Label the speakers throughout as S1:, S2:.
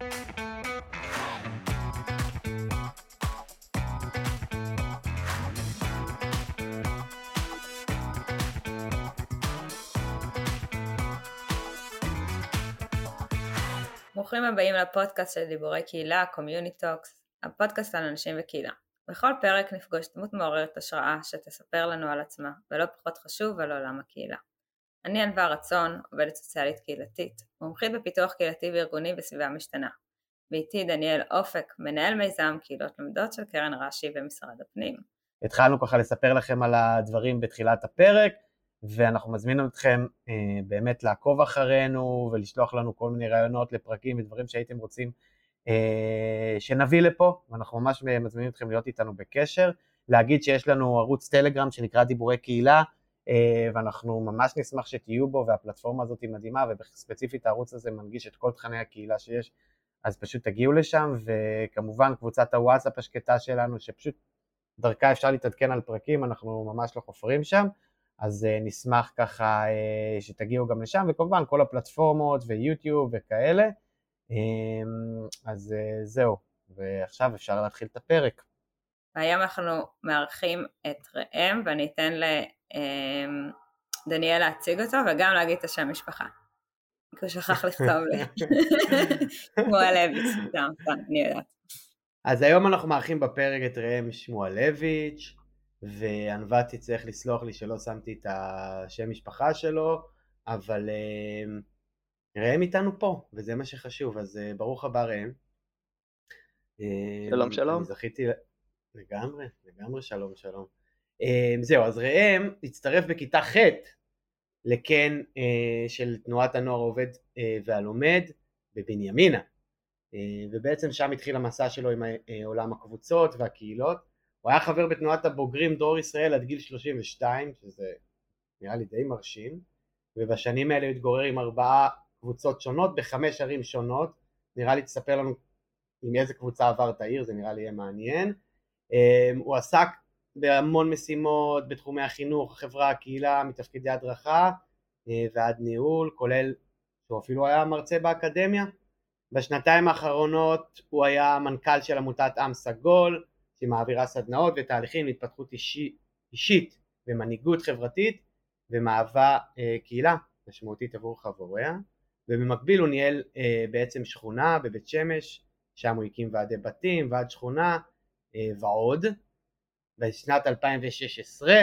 S1: ברוכים הבאים לפודקאסט של דיבורי קהילה, Community Talks, הפודקאסט על אנשים וקהילה. בכל פרק נפגוש דמות מעוררת השראה שתספר לנו על עצמה, ולא פחות חשוב על עולם הקהילה. אני ענווה רצון, עובדת סוציאלית קהילתית, מומחית בפיתוח קהילתי וארגוני בסביבה משתנה. ואיתי דניאל אופק, מנהל מיזם קהילות לומדות של קרן רש"י במשרד הפנים.
S2: התחלנו ככה לספר לכם על הדברים בתחילת הפרק, ואנחנו מזמינים אתכם אה, באמת לעקוב אחרינו ולשלוח לנו כל מיני רעיונות לפרקים ודברים שהייתם רוצים אה, שנביא לפה, ואנחנו ממש מזמינים אתכם להיות איתנו בקשר, להגיד שיש לנו ערוץ טלגרם שנקרא דיבורי קהילה, ואנחנו ממש נשמח שתהיו בו, והפלטפורמה הזאת היא מדהימה, וספציפית הערוץ הזה מנגיש את כל תכני הקהילה שיש, אז פשוט תגיעו לשם, וכמובן קבוצת הוואטסאפ השקטה שלנו, שפשוט דרכה אפשר להתעדכן על פרקים, אנחנו ממש לא חופרים שם. אז uh, נשמח ככה uh, שתגיעו גם לשם, וכמובן כל הפלטפורמות ויוטיוב וכאלה. Um, אז זהו, ועכשיו אפשר להתחיל את הפרק.
S1: היום אנחנו מארחים את ראם, ואני אתן לדניאל להציג אותו, וגם להגיד את השם משפחה. הוא שכח לכתוב לי. שמואלביץ', סתם, אני יודעת.
S2: אז היום אנחנו מארחים בפרק את ראם שמואלביץ', וענווה תצטרך לסלוח לי שלא שמתי את השם משפחה שלו, אבל uh, ראם איתנו פה, וזה מה שחשוב, אז uh, ברוך הבא ראם.
S3: שלום שלום.
S2: אני זכיתי, לגמרי, לגמרי שלום שלום. Uh, זהו, אז ראם הצטרף בכיתה ח' לקן uh, של תנועת הנוער העובד uh, והלומד בבנימינה, uh, ובעצם שם התחיל המסע שלו עם עולם הקבוצות והקהילות. הוא היה חבר בתנועת הבוגרים דרור ישראל עד גיל 32, שזה נראה לי די מרשים, ובשנים האלה הוא התגורר עם ארבעה קבוצות שונות בחמש ערים שונות, נראה לי תספר לנו עם איזה קבוצה עברת העיר, זה נראה לי יהיה מעניין. אמ, הוא עסק בהמון משימות בתחומי החינוך, החברה, הקהילה, מתפקידי הדרכה אה, ועד ניהול, כולל שהוא אפילו היה מרצה באקדמיה. בשנתיים האחרונות הוא היה מנכ"ל של עמותת עם סגול, שהיא מעבירה סדנאות ותהליכים להתפתחות אישי, אישית ומנהיגות חברתית ומהווה אה, קהילה משמעותית עבור חבריה ובמקביל הוא ניהל אה, בעצם שכונה בבית שמש שם הוא הקים ועדי בתים, ועד שכונה אה, ועוד בשנת 2016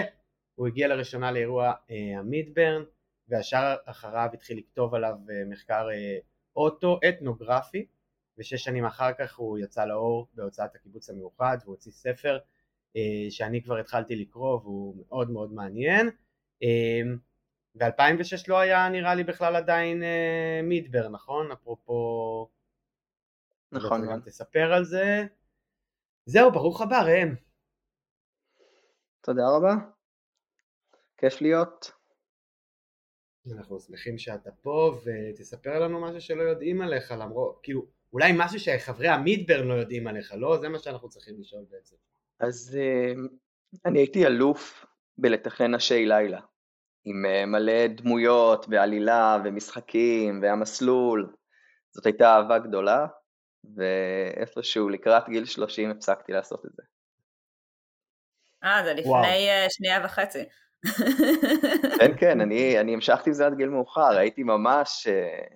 S2: הוא הגיע לראשונה לאירוע אה, המידברן והשאר אחריו התחיל לכתוב עליו אה, מחקר אה, אוטו אתנוגרפי ושש שנים אחר כך הוא יצא לאור בהוצאת הקיבוץ המאוחד והוא הוציא ספר שאני כבר התחלתי לקרוא והוא מאוד מאוד מעניין. ב-2006 אה, לא היה נראה לי בכלל עדיין מידבר נכון? אפרופו
S3: נכון
S2: גם תספר על זה. זהו ברוך הבא ראם
S3: תודה רבה כיף להיות
S2: אנחנו שמחים שאתה פה ותספר לנו משהו שלא יודעים עליך למרות כאילו אולי משהו שחברי המידברן לא יודעים עליך, לא? זה מה שאנחנו צריכים לשאול בעצם.
S3: אז uh, אני הייתי אלוף בלתכנן אשי לילה, עם אה, מלא דמויות ועלילה ומשחקים והמסלול, זאת הייתה אהבה גדולה, ואיפשהו לקראת גיל 30 הפסקתי לעשות את זה.
S1: אה, זה לפני אה, שנייה וחצי.
S3: כן, כן, אני, אני המשכתי עם זה עד גיל מאוחר, הייתי ממש... אה,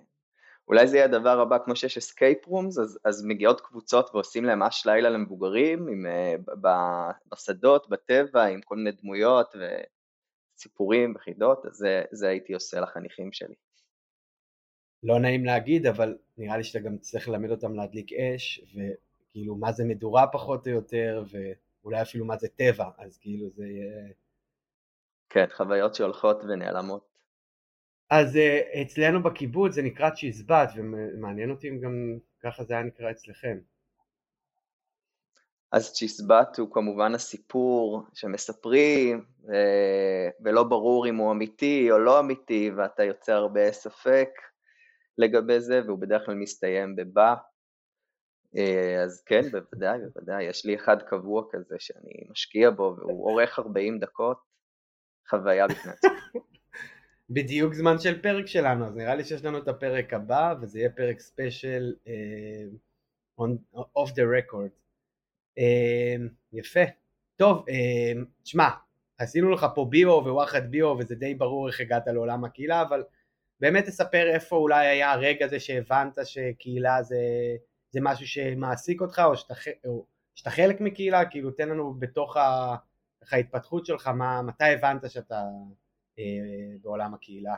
S3: אולי זה יהיה הדבר הבא, כמו שיש escape rooms, אז, אז מגיעות קבוצות ועושים להם אש לילה למבוגרים, עם, אה, בשדות, בטבע, עם כל מיני דמויות וסיפורים וחידות, אז זה, זה הייתי עושה לחניכים שלי.
S2: לא נעים להגיד, אבל נראה לי שאתה גם צריך ללמד אותם להדליק אש, וכאילו מה זה מדורה פחות או יותר, ואולי אפילו מה זה טבע, אז כאילו זה יהיה...
S3: כן, חוויות שהולכות ונעלמות.
S2: אז uh, אצלנו בקיבוץ זה נקרא צ'יזבט ומעניין אותי אם גם ככה זה היה נקרא אצלכם.
S3: אז צ'יזבט הוא כמובן הסיפור שמספרים ו... ולא ברור אם הוא אמיתי או לא אמיתי ואתה יוצא הרבה ספק לגבי זה והוא בדרך כלל מסתיים בבא. אה, אז כן, בוודאי, בוודאי, יש לי אחד קבוע כזה שאני משקיע בו והוא אורך 40 דקות, חוויה בפני עצמי.
S2: בדיוק זמן של פרק שלנו, אז נראה לי שיש לנו את הפרק הבא, וזה יהיה פרק ספיישל uh, off the record. Uh, יפה. טוב, uh, תשמע, עשינו לך פה ביו ווואחד ביו, וזה די ברור איך הגעת לעולם הקהילה, אבל באמת תספר איפה אולי היה הרגע הזה שהבנת שקהילה זה, זה משהו שמעסיק אותך, או שאתה, או שאתה חלק מקהילה, כאילו תן לנו בתוך ההתפתחות שלך, מה, מתי הבנת שאתה אה, בעולם הקהילה?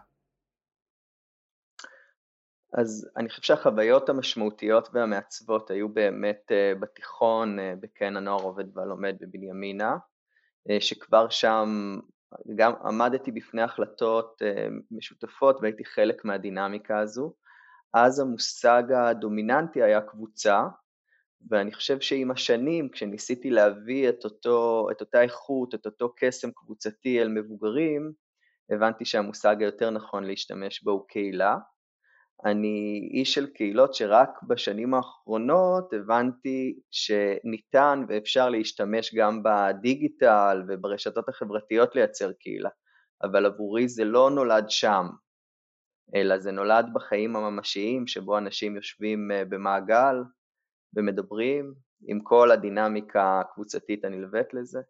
S3: אז אני חושב שהחוויות המשמעותיות והמעצבות היו באמת אה, בתיכון, אה, בקן הנוער עובד והלומד בבנימינה, שכבר שם גם עמדתי בפני החלטות משותפות והייתי חלק מהדינמיקה הזו. אז המושג הדומיננטי היה קבוצה, ואני חושב שעם השנים, כשניסיתי להביא את, אותו, את אותה איכות, את אותו קסם קבוצתי אל מבוגרים, הבנתי שהמושג היותר נכון להשתמש בו הוא קהילה. אני איש של קהילות שרק בשנים האחרונות הבנתי שניתן ואפשר להשתמש גם בדיגיטל וברשתות החברתיות לייצר קהילה, אבל עבורי זה לא נולד שם, אלא זה נולד בחיים הממשיים שבו אנשים יושבים אה, במעגל ומדברים עם כל הדינמיקה הקבוצתית הנלווית לזה.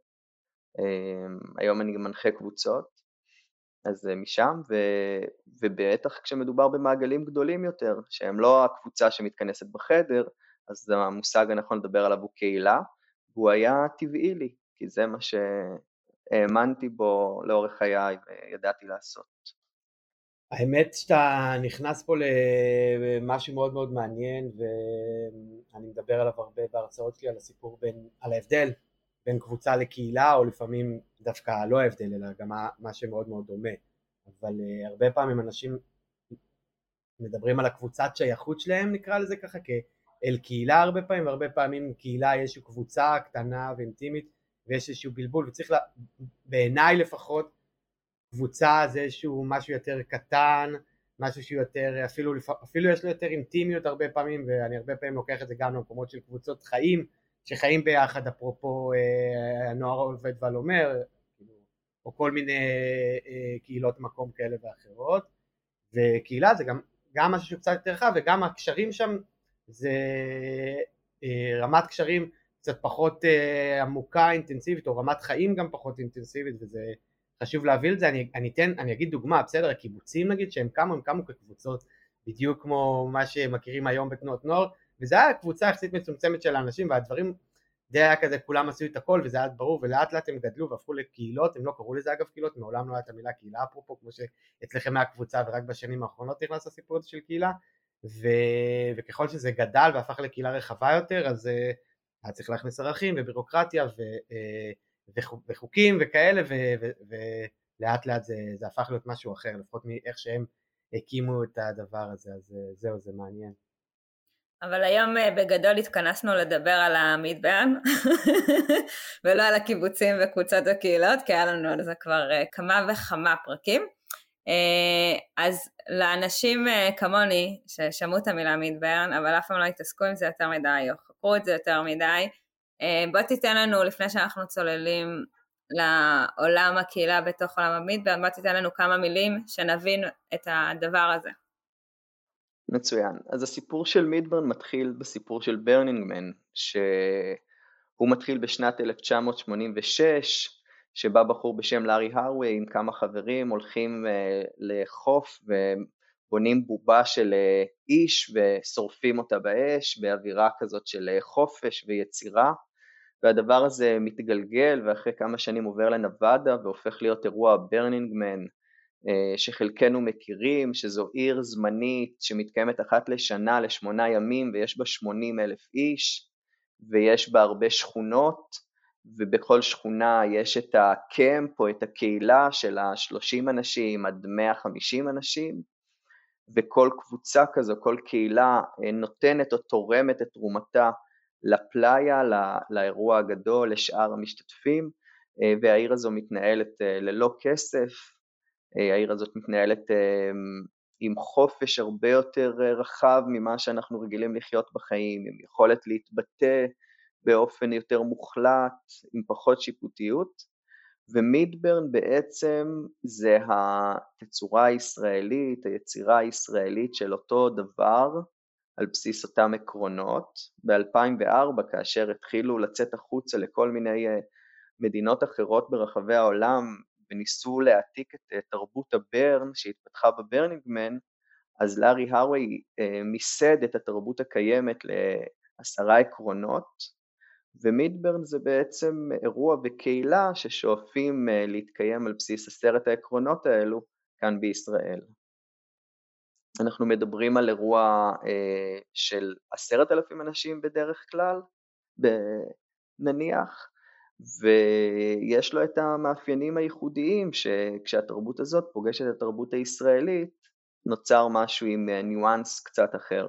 S3: אמ, היום אני מנחה קבוצות, אז משם, ו, ובטח כשמדובר במעגלים גדולים יותר, שהם לא הקבוצה שמתכנסת בחדר, אז המושג הנכון לדבר עליו הוא קהילה, והוא היה טבעי לי, כי זה מה שהאמנתי בו לאורך חיי וידעתי לעשות.
S2: האמת שאתה נכנס פה למשהו מאוד מאוד מעניין ואני מדבר עליו הרבה בהרצאות שלי על הסיפור בין, על ההבדל בין קבוצה לקהילה או לפעמים דווקא לא ההבדל אלא גם מה שמאוד מאוד דומה. אבל uh, הרבה פעמים אנשים מדברים על הקבוצת שייכות שלהם נקרא לזה ככה כאל קהילה הרבה פעמים והרבה פעמים קהילה יש קבוצה קטנה ואינטימית ויש איזשהו בלבול וצריך לה, בעיניי לפחות קבוצה זה איזשהו משהו יותר קטן משהו שהוא יותר אפילו, אפילו יש לו יותר אינטימיות הרבה פעמים ואני הרבה פעמים לוקח את זה גם למקומות של קבוצות חיים שחיים ביחד, אפרופו אה, הנוער העובד והלומר, כאילו, או כל מיני אה, קהילות מקום כאלה ואחרות, וקהילה זה גם, גם משהו שהוא קצת יותר רחב, וגם הקשרים שם זה אה, רמת קשרים קצת פחות עמוקה, אינטנסיבית, או רמת חיים גם פחות אינטנסיבית, וזה חשוב להביא את זה, אני, אני אתן, אני אגיד דוגמה, בסדר, הקיבוצים נגיד, שהם קמו, הם קמו כקבוצות, בדיוק כמו מה שמכירים היום בתנועות נוער, וזה היה קבוצה יחסית מצומצמת של האנשים והדברים די היה כזה כולם עשו את הכל וזה היה ברור ולאט לאט הם גדלו והפכו לקהילות הם לא קראו לזה אגב קהילות מעולם לא הייתה המילה קהילה אפרופו כמו שאצלכם היה קבוצה ורק בשנים האחרונות נכנס הסיפור הזה של קהילה ו... וככל שזה גדל והפך לקהילה רחבה יותר אז אה, היה צריך להכניס ערכים ובירוקרטיה ו... וחוקים וכאלה ולאט לאט זה, זה הפך להיות משהו אחר לפחות מאיך שהם הקימו את הדבר הזה אז אה, זהו זה מעניין.
S1: אבל היום אה, בגדול התכנסנו לדבר על המידברן ולא על הקיבוצים וקבוצות הקהילות כי היה לנו על זה כבר אה, כמה וכמה פרקים. אז לאנשים כמוני ששמעו את המילה מידברן אבל אף פעם לא התעסקו עם זה יותר מדי או חקרו את זה יותר מדי בוא תיתן לנו לפני שאנחנו צוללים לעולם הקהילה בתוך עולם המידברן בוא תיתן לנו כמה מילים שנבין את הדבר הזה
S3: מצוין. אז הסיפור של מידברן מתחיל בסיפור של ברנינגמן, שהוא מתחיל בשנת 1986, שבה בחור בשם לארי הרווי עם כמה חברים הולכים uh, לחוף ובונים בובה של uh, איש ושורפים אותה באש באווירה כזאת של uh, חופש ויצירה. והדבר הזה מתגלגל ואחרי כמה שנים עובר לנבדה והופך להיות אירוע ברנינגמן אה, שחלקנו מכירים, שזו עיר זמנית שמתקיימת אחת לשנה לשמונה ימים ויש בה שמונים אלף איש ויש בה הרבה שכונות ובכל שכונה יש את הקמפ או את הקהילה של ה-30 אנשים עד 150 אנשים וכל קבוצה כזו, כל קהילה אה, נותנת או תורמת את תרומתה לפלאיה, לאירוע הגדול, לשאר המשתתפים אה, והעיר הזו מתנהלת ללא כסף. אה, העיר הזאת מתנהלת עם חופש הרבה יותר אה, רחב ממה שאנחנו רגילים לחיות בחיים, עם יכולת להתבטא באופן יותר מוחלט, עם פחות שיפוטיות, ומידברן בעצם זה התצורה הישראלית, היצירה הישראלית של אותו דבר על בסיס אותם עקרונות. ב-2004 כאשר התחילו לצאת החוצה לכל מיני אה, מדינות אחרות ברחבי העולם וניסו להעתיק את אה, תרבות הברן שהתפתחה בברנינגמן, אז לארי הרווי אה, מיסד את התרבות הקיימת לעשרה עקרונות, ומידברן זה בעצם אירוע וקהילה ששואפים אה, להתקיים על בסיס עשרת העקרונות האלו כאן בישראל. אנחנו מדברים על אירוע אה, של עשרת אלפים אנשים בדרך כלל, נניח, ויש לו את המאפיינים הייחודיים שכשהתרבות הזאת פוגשת את התרבות הישראלית, נוצר משהו עם אה, ניואנס קצת אחר.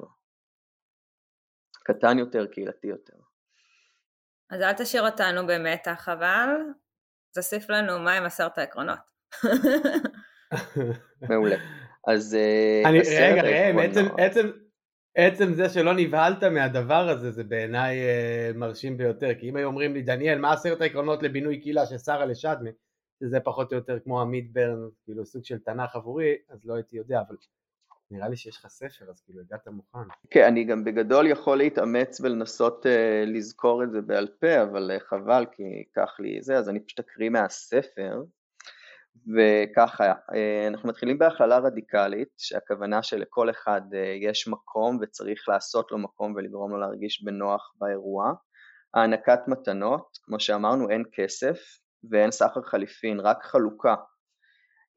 S3: קטן יותר, קהילתי יותר.
S1: אז אל תשאיר אותנו במתח, אבל תוסיף לנו מהם עשרת העקרונות.
S3: מעולה. אז
S2: אה, אני, רגע, ראם, עצם, עצם, עצם זה שלא נבהלת מהדבר הזה זה בעיניי uh, מרשים ביותר, כי אם היו אומרים לי, דניאל, מה עשרת העקרונות לבינוי קהילה של שרה לשדמי, שזה פחות או יותר כמו המידברן, כאילו סוג של תנ"ך עבורי, אז לא הייתי יודע, אבל נראה לי שיש לך ספר, אז כאילו הגעת מוכן.
S3: כן, אני גם בגדול יכול להתאמץ ולנסות uh, לזכור את זה בעל פה, אבל uh, חבל כי ייקח לי זה, אז אני פשוט אקריא מהספר. וככה, uh, אנחנו מתחילים בהכללה רדיקלית, שהכוונה שלכל אחד uh, יש מקום וצריך לעשות לו מקום ולגרום לו להרגיש בנוח באירוע. הענקת מתנות, כמו שאמרנו, אין כסף ואין סחר חליפין, רק חלוקה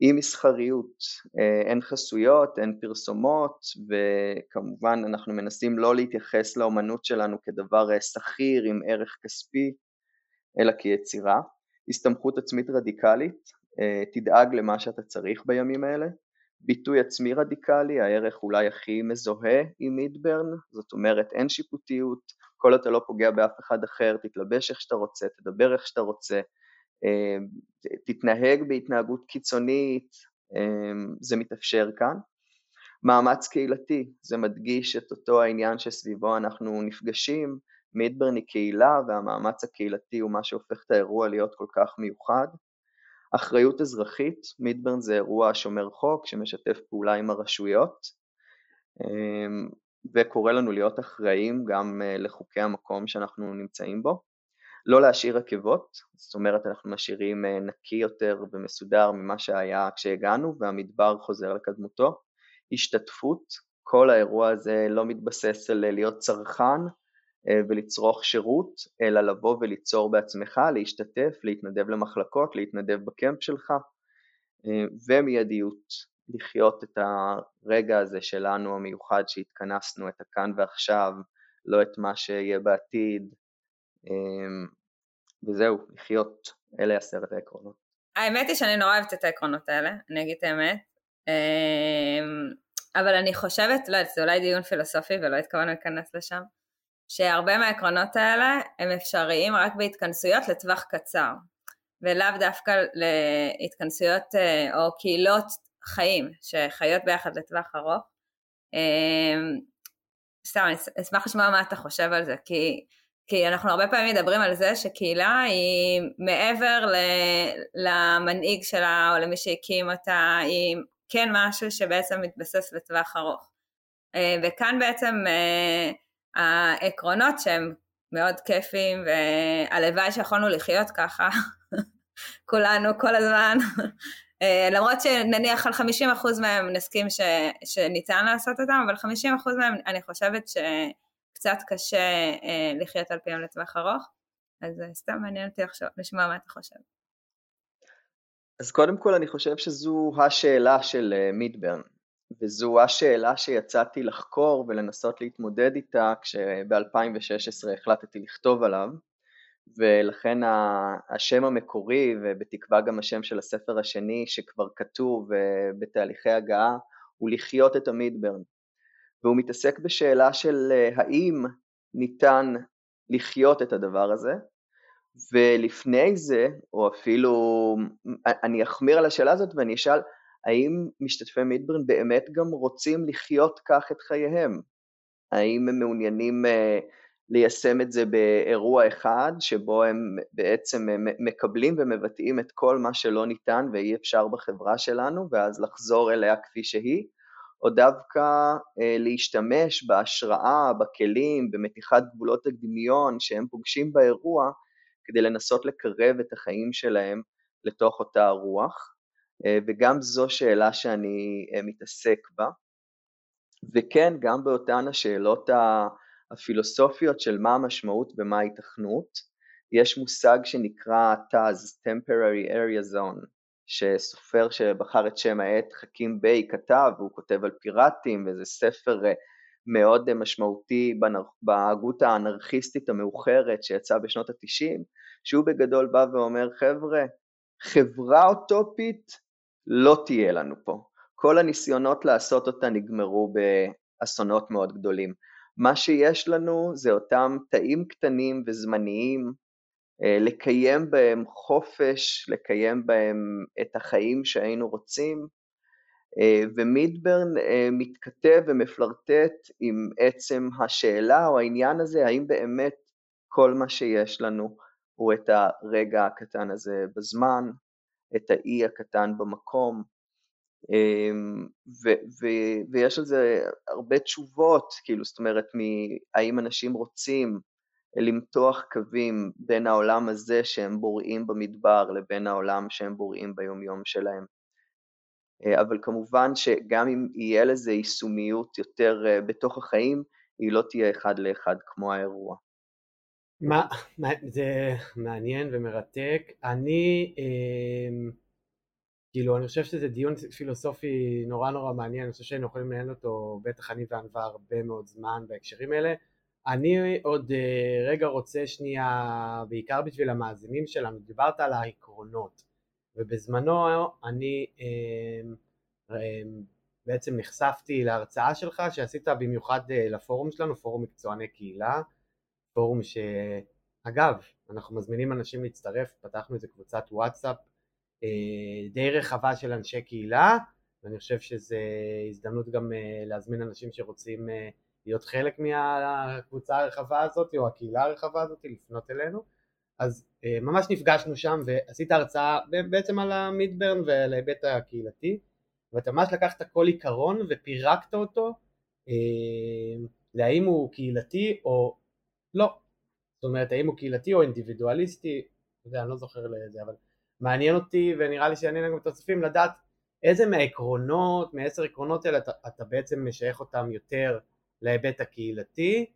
S3: אי מסחריות, אה, אין חסויות, אין פרסומות וכמובן אנחנו מנסים לא להתייחס לאומנות שלנו כדבר אה, שכיר עם ערך כספי אלא כיצירה. הסתמכות עצמית רדיקלית, אה, תדאג למה שאתה צריך בימים האלה. ביטוי עצמי רדיקלי, הערך אולי הכי מזוהה עם מידברן, זאת אומרת אין שיפוטיות, כל אתה לא פוגע באף אחד אחר, תתלבש איך שאתה רוצה, תדבר איך שאתה רוצה, תתנהג בהתנהגות קיצונית, אמ, זה מתאפשר כאן. מאמץ קהילתי, זה מדגיש את אותו העניין שסביבו אנחנו נפגשים, מידברן היא קהילה והמאמץ הקהילתי הוא מה שהופך את האירוע להיות כל כך מיוחד. אחריות אזרחית, מידברן זה אירוע שומר חוק שמשתף פעולה עם הרשויות אמ, וקורא לנו להיות אחראים גם אה, לחוקי המקום שאנחנו נמצאים בו. לא להשאיר עקבות, זאת אומרת אנחנו משאירים אה, נקי יותר ומסודר ממה שהיה כשהגענו והמדבר חוזר לקדמותו. השתתפות, כל האירוע הזה לא מתבסס על אה, להיות צרכן אה, ולצרוך שירות, אלא לבוא וליצור בעצמך, להשתתף, להתנדב למחלקות, להתנדב בקמפ שלך, ומיידיות, לחיות את הרגע הזה שלנו המיוחד שהתכנסנו, את הכאן ועכשיו, לא את מה שיהיה בעתיד, וזהו, לחיות, אלה עשרת העקרונות.
S1: האמת היא שאני נורא אוהבת את העקרונות האלה, אני אגיד את האמת. אמ, אבל אני חושבת, לא יודעת, זה אולי דיון פילוסופי ולא התכוונו להיכנס לשם, שהרבה מהעקרונות האלה הם אפשריים רק בהתכנסויות לטווח קצר, ולאו דווקא להתכנסויות אה, או קהילות חיים שחיות ביחד לטווח ארוך. אמ, סתם, אני אשמח לשמוע מה אתה חושב על זה, כי כי אנחנו הרבה פעמים מדברים על זה שקהילה היא מעבר ל, למנהיג שלה או למי שהקים אותה, היא כן משהו שבעצם מתבסס לטווח ארוך. אה, וכאן בעצם אה, העקרונות שהם מאוד כיפים והלוואי שיכולנו לחיות ככה, כולנו כל הזמן, אה, למרות שנניח על 50% מהם נסכים ש, שניתן לעשות אותם, אבל 50% מהם אני חושבת ש... קצת קשה אה, לחיות על פיהם לטווח ארוך, אז אה, סתם מעניין אותי לשמוע מה אתה חושב.
S3: אז קודם כל אני חושב שזו השאלה של אה, מידברן, וזו השאלה שיצאתי לחקור ולנסות להתמודד איתה כשב-2016 החלטתי לכתוב עליו, ולכן השם המקורי ובתקווה גם השם של הספר השני שכבר כתוב בתהליכי הגעה הוא לחיות את המידברן. והוא מתעסק בשאלה של אה, האם ניתן לחיות את הדבר הזה, ולפני זה, או אפילו, אני אחמיר על השאלה הזאת ואני אשאל, האם משתתפי מידברן באמת גם רוצים לחיות כך את חייהם? האם הם מעוניינים uh, ליישם את זה באירוע אחד, שבו הם בעצם מקבלים ומבטאים את כל מה שלא ניתן ואי אפשר בחברה שלנו, ואז לחזור אליה כפי שהיא, או דווקא אה, להשתמש בהשראה, בכלים, במתיחת גבולות הדמיון שהם פוגשים באירוע, כדי לנסות לקרב את החיים שלהם לתוך אותה הרוח, אה, וגם זו שאלה שאני אה, מתעסק בה. וכן, גם באותן השאלות הפילוסופיות של מה המשמעות ומה ההיתכנות, יש מושג שנקרא TAZ, Temporary Area Zone, שסופר שבחר את שם העט חכים ביי כתב, והוא כותב על פיראטים, וזה ספר אה, מאוד משמעותי בהגות האנרכיסטית המאוחרת שיצא בשנות התשעים, שהוא בגדול בא ואומר, חבר'ה, חברה אוטופית לא תהיה לנו פה. כל הניסיונות לעשות אותה נגמרו באסונות מאוד גדולים. מה שיש לנו זה אותם תאים קטנים וזמניים, אה, לקיים בהם חופש, לקיים בהם את החיים שהיינו רוצים, אה, ומידברן אה, מתכתב ומפלרטט עם עצם השאלה או העניין הזה, האם באמת כל מה שיש לנו הוא את הרגע הקטן הזה בזמן, את האי הקטן במקום, ו- ו- ויש על זה הרבה תשובות, כאילו, זאת אומרת, האם אנשים רוצים למתוח קווים בין העולם הזה שהם בוראים במדבר לבין העולם שהם בוראים ביומיום שלהם. אה, אבל כמובן שגם אם יהיה לזה יישומיות יותר אה, בתוך החיים, היא לא תהיה אחד לאחד כמו האירוע.
S2: מה, מה, זה מעניין ומרתק. אני, אה, כאילו, אני חושב שזה דיון פילוסופי נורא נורא מעניין, אני חושב שהיינו יכולים לנהל אותו, בטח אני וענווה, הרבה מאוד זמן בהקשרים האלה. אני עוד אה, רגע רוצה שנייה, בעיקר בשביל המאזינים שלנו, דיברת על העקרונות, ובזמנו אני אה, אה, בעצם נחשפתי להרצאה שלך שעשית במיוחד לפורום שלנו, פורום מקצועני קהילה, פורום שאגב, אנחנו מזמינים אנשים להצטרף, פתחנו איזה קבוצת וואטסאפ די רחבה של אנשי קהילה, ואני חושב שזו הזדמנות גם להזמין אנשים שרוצים להיות חלק מהקבוצה הרחבה הזאת או הקהילה הרחבה הזאת, לפנות אלינו. אז אה, ממש נפגשנו שם ועשית הרצאה בעצם על המידברן ועל ההיבט הקהילתי ואתה ממש לקחת כל עיקרון ופירקת אותו אה, להאם הוא קהילתי או לא. זאת אומרת האם הוא קהילתי או אינדיבידואליסטי, יודע, אני לא זוכר לזה, אבל מעניין אותי ונראה לי שיעניין גם את התוספים לדעת איזה מהעקרונות, מעשר עקרונות האלה אתה, אתה בעצם משייך אותם יותר להיבט הקהילתי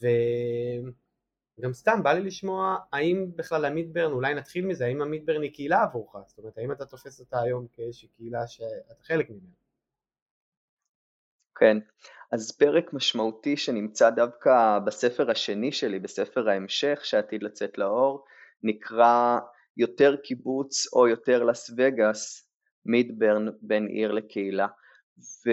S2: וגם סתם בא לי לשמוע האם בכלל המידברן, אולי נתחיל מזה, האם המידברן היא קהילה עבורך? זאת אומרת האם אתה תופס אותה היום כאיזושהי קהילה שאתה חלק ממנה?
S3: כן, אז פרק משמעותי שנמצא דווקא בספר השני שלי, בספר ההמשך שעתיד לצאת לאור, נקרא יותר קיבוץ או יותר לס וגאס, מידברן בין עיר לקהילה. ו...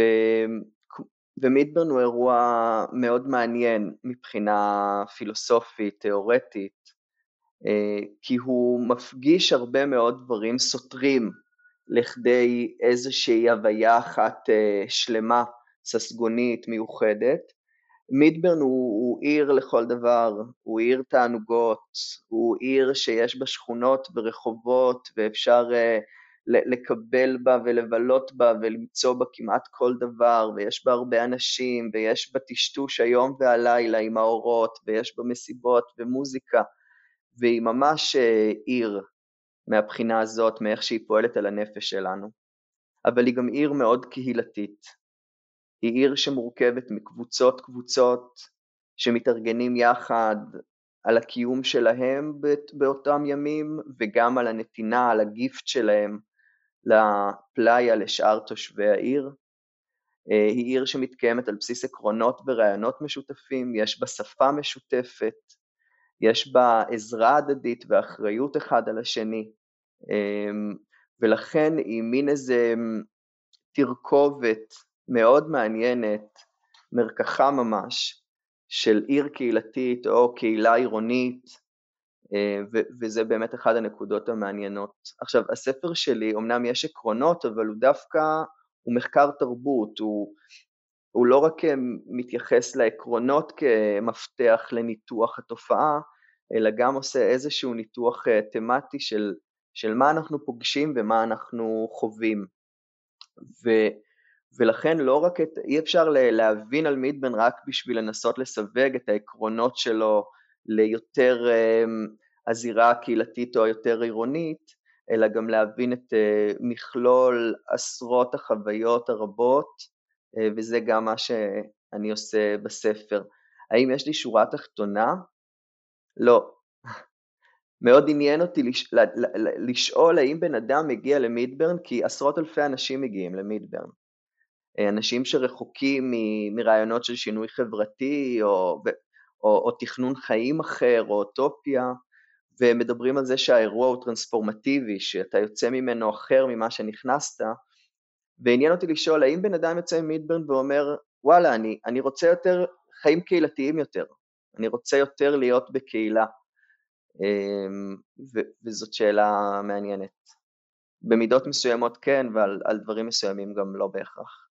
S3: ומידברן הוא אירוע מאוד מעניין מבחינה פילוסופית, תיאורטית, אה, כי הוא מפגיש הרבה מאוד דברים סותרים לכדי איזושהי הוויה אחת אה, שלמה, ססגונית, מיוחדת. מידברן הוא, הוא עיר לכל דבר, הוא עיר תענוגות, הוא עיר שיש בה שכונות ורחובות ואפשר uh, לקבל בה ולבלות בה ולמצוא בה כמעט כל דבר, ויש בה הרבה אנשים, ויש בה טשטוש היום והלילה עם האורות, ויש בה מסיבות ומוזיקה, והיא ממש אה, עיר מהבחינה הזאת, מאיך שהיא פועלת על הנפש שלנו. אבל היא גם עיר מאוד קהילתית. היא עיר שמורכבת מקבוצות קבוצות שמתארגנים יחד על הקיום שלהם באותם ימים וגם על הנתינה, על הגיפט שלהם לפלאיה לשאר תושבי העיר. אה, היא עיר שמתקיימת על בסיס עקרונות ורעיונות משותפים, יש בה שפה משותפת, יש בה עזרה הדדית ואחריות אחד על השני, אמ, ולכן היא מין איזה אמ, תרכובת מאוד מעניינת, מרקחה ממש, של עיר קהילתית או קהילה עירונית, אה, וזה באמת אחת הנקודות המעניינות. עכשיו, הספר שלי, אמנם יש עקרונות, אבל הוא דווקא, הוא מחקר תרבות, הוא, הוא לא רק מתייחס לעקרונות כמפתח לניתוח התופעה, אלא גם עושה איזשהו ניתוח תמטי של, של מה אנחנו פוגשים ומה אנחנו חווים. ו, ולכן לא רק את, אי אפשר להבין על מידבן רק בשביל לנסות לסווג את העקרונות שלו ליותר הזירה הקהילתית או היותר עירונית, אלא גם להבין את מכלול עשרות החוויות הרבות, וזה גם מה שאני עושה בספר. האם יש לי שורה תחתונה? לא. מאוד עניין אותי לש... לשאול האם בן אדם מגיע למידברן, כי עשרות אלפי אנשים מגיעים למידברן. אנשים שרחוקים. מרעיונות של שינוי חברתי, או... או, או תכנון חיים אחר, או אוטופיה, ומדברים על זה שהאירוע הוא טרנספורמטיבי, שאתה יוצא ממנו אחר ממה שנכנסת, ועניין אותי לשאול, האם בן אדם יוצא ממידברן ואומר, וואלה, אני, אני רוצה יותר חיים קהילתיים יותר, אני רוצה יותר להיות בקהילה, אמ, ו- וזאת שאלה מעניינת. במידות מסוימות כן, ועל דברים מסוימים גם לא בהכרח.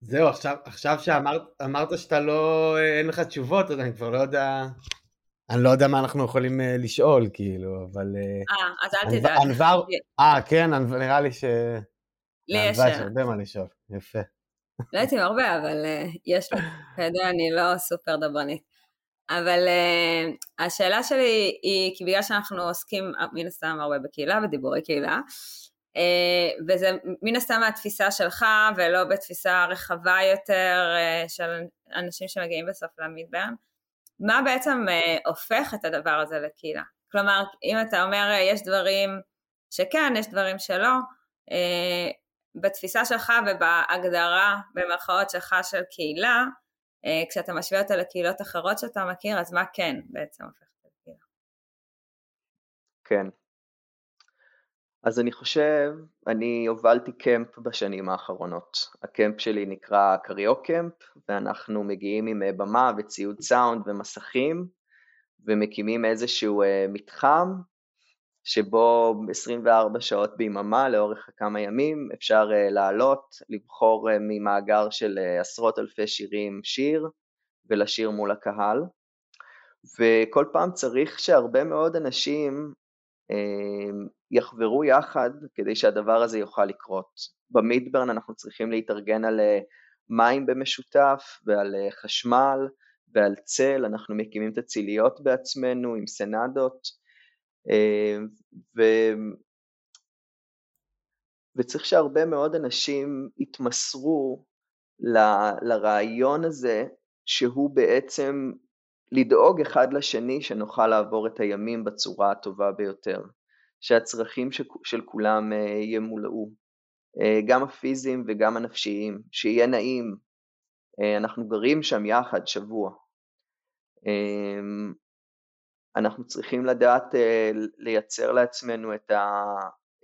S2: זהו, עכשיו, עכשיו שאמרת שאתה לא, אין לך תשובות, אז אני כבר לא יודע, אני לא יודע מה אנחנו יכולים uh, לשאול, כאילו, אבל...
S1: אה, uh, אז אל תדאג.
S2: אנבר, אה, כן, נראה לי ש...
S1: לי יש...
S2: יש הרבה מה לשאול, יפה.
S1: לא הייתי הרבה, אבל uh, יש לי, יודע, אני לא סופר דברנית. אבל uh, השאלה שלי היא, כי בגלל שאנחנו עוסקים מן הסתם הרבה בקהילה, בדיבורי קהילה, וזה מן הסתם מהתפיסה שלך, ולא בתפיסה רחבה יותר uh, של אנשים שמגיעים בסוף למידברן, מה בעצם uh, הופך את הדבר הזה לקהילה? כלומר, אם אתה אומר יש דברים שכן, יש דברים שלא, בתפיסה שלך ובהגדרה במרכאות שלך של קהילה, אה, כשאתה משווה אותה לקהילות אחרות שאתה מכיר, אז מה כן בעצם הופך את לקהילה?
S3: כן. אז אני חושב, אני הובלתי קמפ בשנים האחרונות. הקמפ שלי נקרא קריו קמפ, ואנחנו מגיעים עם אה, במה וציוד סאונד ומסכים, ומקימים איזשהו אה, מתחם שבו 24 שעות ביממה לאורך כמה ימים אפשר uh, לעלות, לבחור ממאגר של עשרות אלפי שירים שיר ולשיר מול הקהל. וכל פעם צריך שהרבה מאוד אנשים יחברו יחד כדי שהדבר הזה יוכל לקרות. במידברן אנחנו צריכים להתארגן על uh, מים במשותף ועל uh, חשמל ועל צל, אנחנו מקימים את הציליות בעצמנו עם סנדות, אמ, ו... וצריך שהרבה מאוד אנשים יתמסרו ל... לרעיון הזה, שהוא בעצם לדאוג אחד לשני שנוכל לעבור את הימים בצורה הטובה ביותר, שהצרכים. של כולם אה, ימולאו, אה, גם הפיזיים וגם הנפשיים, שיהיה נעים, אה, אנחנו גרים שם יחד שבוע. אמ, אנחנו צריכים לדעת לייצר לעצמנו את, ה,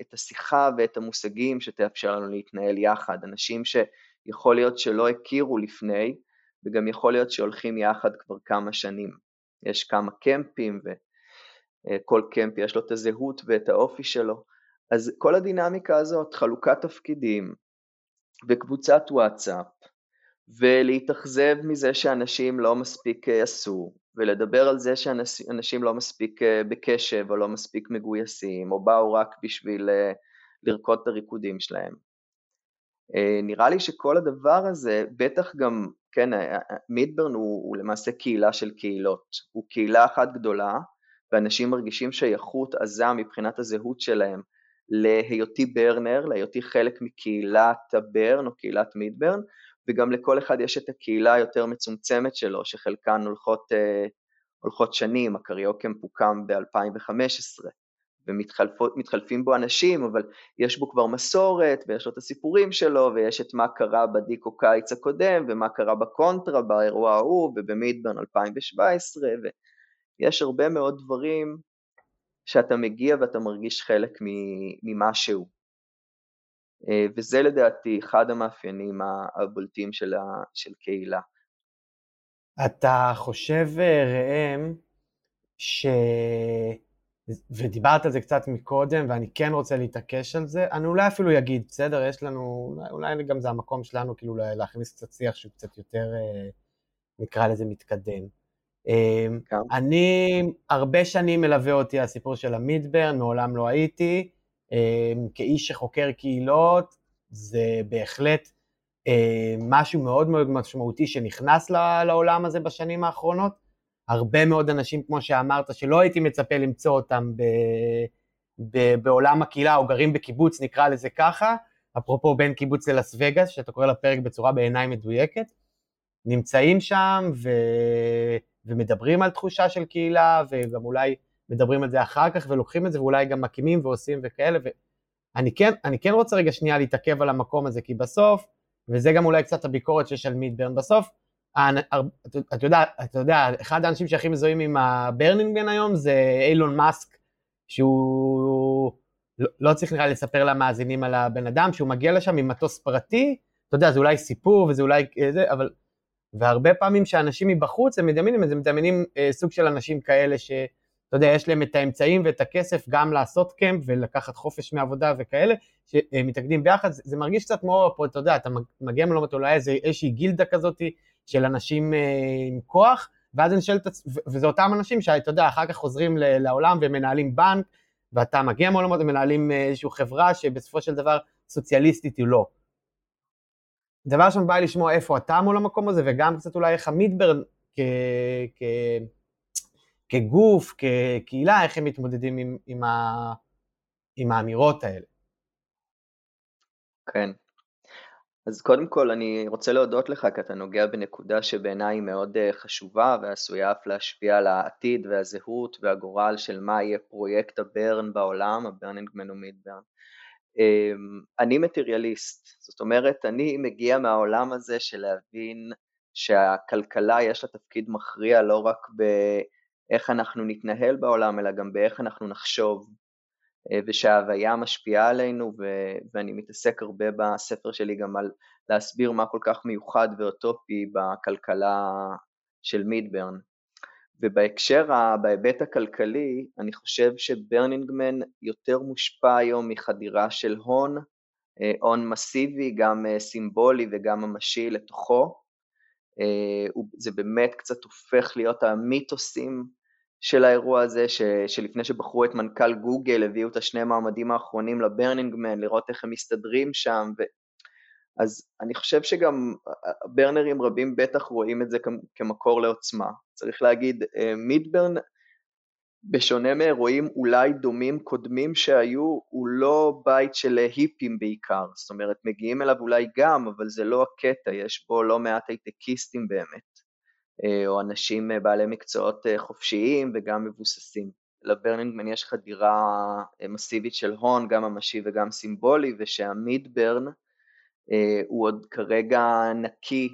S3: את השיחה ואת המושגים שתאפשר לנו להתנהל יחד. אנשים שיכול להיות שלא הכירו לפני, וגם יכול להיות שהולכים יחד כבר כמה שנים. יש כמה קמפים, וכל אה, קמפ יש לו את הזהות ואת האופי שלו. אז כל הדינמיקה הזאת, חלוקת תפקידים וקבוצת וואטסאפ, ולהתאכזב מזה שאנשים לא מספיק אה, עשו, ולדבר על זה שאנשים לא מספיק אה, בקשב או לא מספיק מגויסים, או באו רק בשביל לרקוד את הריקודים שלהם. אה, נראה לי שכל הדבר הזה, בטח גם, כן, מידברן הוא, הוא למעשה קהילה של קהילות, הוא קהילה אחת גדולה, ואנשים מרגישים שייכות עזה מבחינת הזהות שלהם להיותי ברנר, להיותי חלק מקהילת הברן או קהילת מידברן, וגם לכל אחד יש את הקהילה היותר מצומצמת שלו, שחלקן הולכות, הולכות שנים, הקריוקמפ הוקם ב-2015, ומתחלפים בו אנשים, אבל יש בו כבר מסורת, ויש לו את הסיפורים שלו, ויש את מה קרה בדיקו קיץ הקודם, ומה קרה בקונטרה, באירוע ההוא, ובמידברן 2017, ויש הרבה מאוד דברים שאתה מגיע ואתה מרגיש חלק ממשהו. אה, וזה לדעתי אחד המאפיינים הבולטים של, ה, של קהילה.
S2: אתה חושב, אה, ראם, ודיברת על זה קצת מקודם, ואני כן רוצה להתעקש על זה, אני אולי אפילו אגיד, בסדר, יש לנו, אולי, אולי גם זה המקום שלנו כאילו להכניס קצת שיח שהוא קצת יותר, אה, נקרא לזה מתקדם. אה, כן. אני, הרבה שנים מלווה אותי הסיפור של המידברן, מעולם לא הייתי, אה, כאיש שחוקר קהילות, זה בהחלט משהו מאוד מאוד משמעותי שנכנס לעולם הזה בשנים האחרונות. הרבה מאוד אנשים, כמו שאמרת, שלא הייתי מצפה למצוא אותם ב, ב, בעולם הקהילה, או גרים בקיבוץ, נקרא לזה ככה, אפרופו בין קיבוץ ללס וגאס, שאתה קורא לפרק בצורה בעיניי מדויקת, נמצאים שם ו, ומדברים על תחושה של קהילה, וגם אולי מדברים על זה אחר כך, ולוקחים את זה, ואולי גם מקימים ועושים וכאלה, ואני כן, כן רוצה רגע שנייה להתעכב על המקום הזה, כי בסוף, וזה גם אולי קצת הביקורת שיש על מידברן, בסוף אתה יודע, אתה יודע, אחד האנשים שהכי מזוהים עם הברנינגמן היום זה אילון מאסק, שהוא לא, לא צריך נראה לספר למאזינים על הבן אדם, שהוא מגיע לשם עם מטוס פרטי, אתה יודע, זה אולי סיפור וזה אולי זה, אבל... והרבה פעמים שאנשים מבחוץ, הם מדמיינים, הם מדמיינים אה, סוג של אנשים כאלה ש... אתה יודע, יש להם את האמצעים ואת הכסף גם לעשות קמפ ולקחת חופש מעבודה וכאלה, שמתאגדים ביחד, זה, זה מרגיש קצת כמו, אתה יודע, אתה מגיע מלומד אולי איזושהי גילדה כזאתי, של אנשים אה, עם כוח, ואז אני שואל את עצמי, וזה אותם אנשים שאתה יודע, אחר כך חוזרים לעולם ומנהלים בנק, ואתה מגיע מעולמות ומנהלים אה, איזושהי חברה שבסופו של דבר סוציאליסטית היא לא. דבר ראשון בא לי לשמוע איפה אתה מול המקום הזה, וגם קצת אולי איך המידברן. כגוף, כקהילה, איך הם מתמודדים עם, עם, ה... עם האמירות האלה.
S3: כן, אז קודם כל אני רוצה להודות לך כי אתה נוגע בנקודה שבעיניי היא מאוד אה, חשובה ועשויה אף להשפיע על העתיד והזהות והגורל של מה יהיה פרויקט הברן בעולם, הברנינגמן ומידברן. אמ, אני מטריאליסט, זאת אומרת אני מגיע מהעולם הזה של להבין שהכלכלה יש לה תפקיד מכריע לא רק באיך אנחנו נתנהל בעולם אלא גם באיך אנחנו נחשוב ושההוויה משפיעה עלינו ו- ואני מתעסק הרבה בספר שלי גם על להסביר מה כל כך מיוחד ואוטופי בכלכלה של מידברן. ובהקשר, בהיבט הכלכלי, אני חושב שברנינגמן יותר מושפע היום מחדירה של הון, אה, הון מסיבי, גם אה, סימבולי וגם ממשי לתוכו. זה באמת קצת הופך להיות המיתוסים של האירוע הזה, ש, שלפני שבחרו את מנכ"ל גוגל, הביאו את השני המעמדים האחרונים לברנינגמן, לראות איך הם מסתדרים שם, ו... אז אני חושב שגם ברנרים רבים בטח רואים את זה כמקור לעוצמה. צריך להגיד, אה, מידברן, בשונה מאירועים אולי דומים קודמים שהיו, הוא לא בית של היפים בעיקר, זאת אומרת, מגיעים אליו אולי גם, אבל זה לא הקטע, יש בו לא מעט הייטקיסטים באמת. אה, או אנשים אה, בעלי מקצועות אה, חופשיים וגם מבוססים. לברנינגמן יש חדירה מסיבית של הון, גם ממשי וגם סימבולי, ושהמידברן הוא עוד כרגע נקי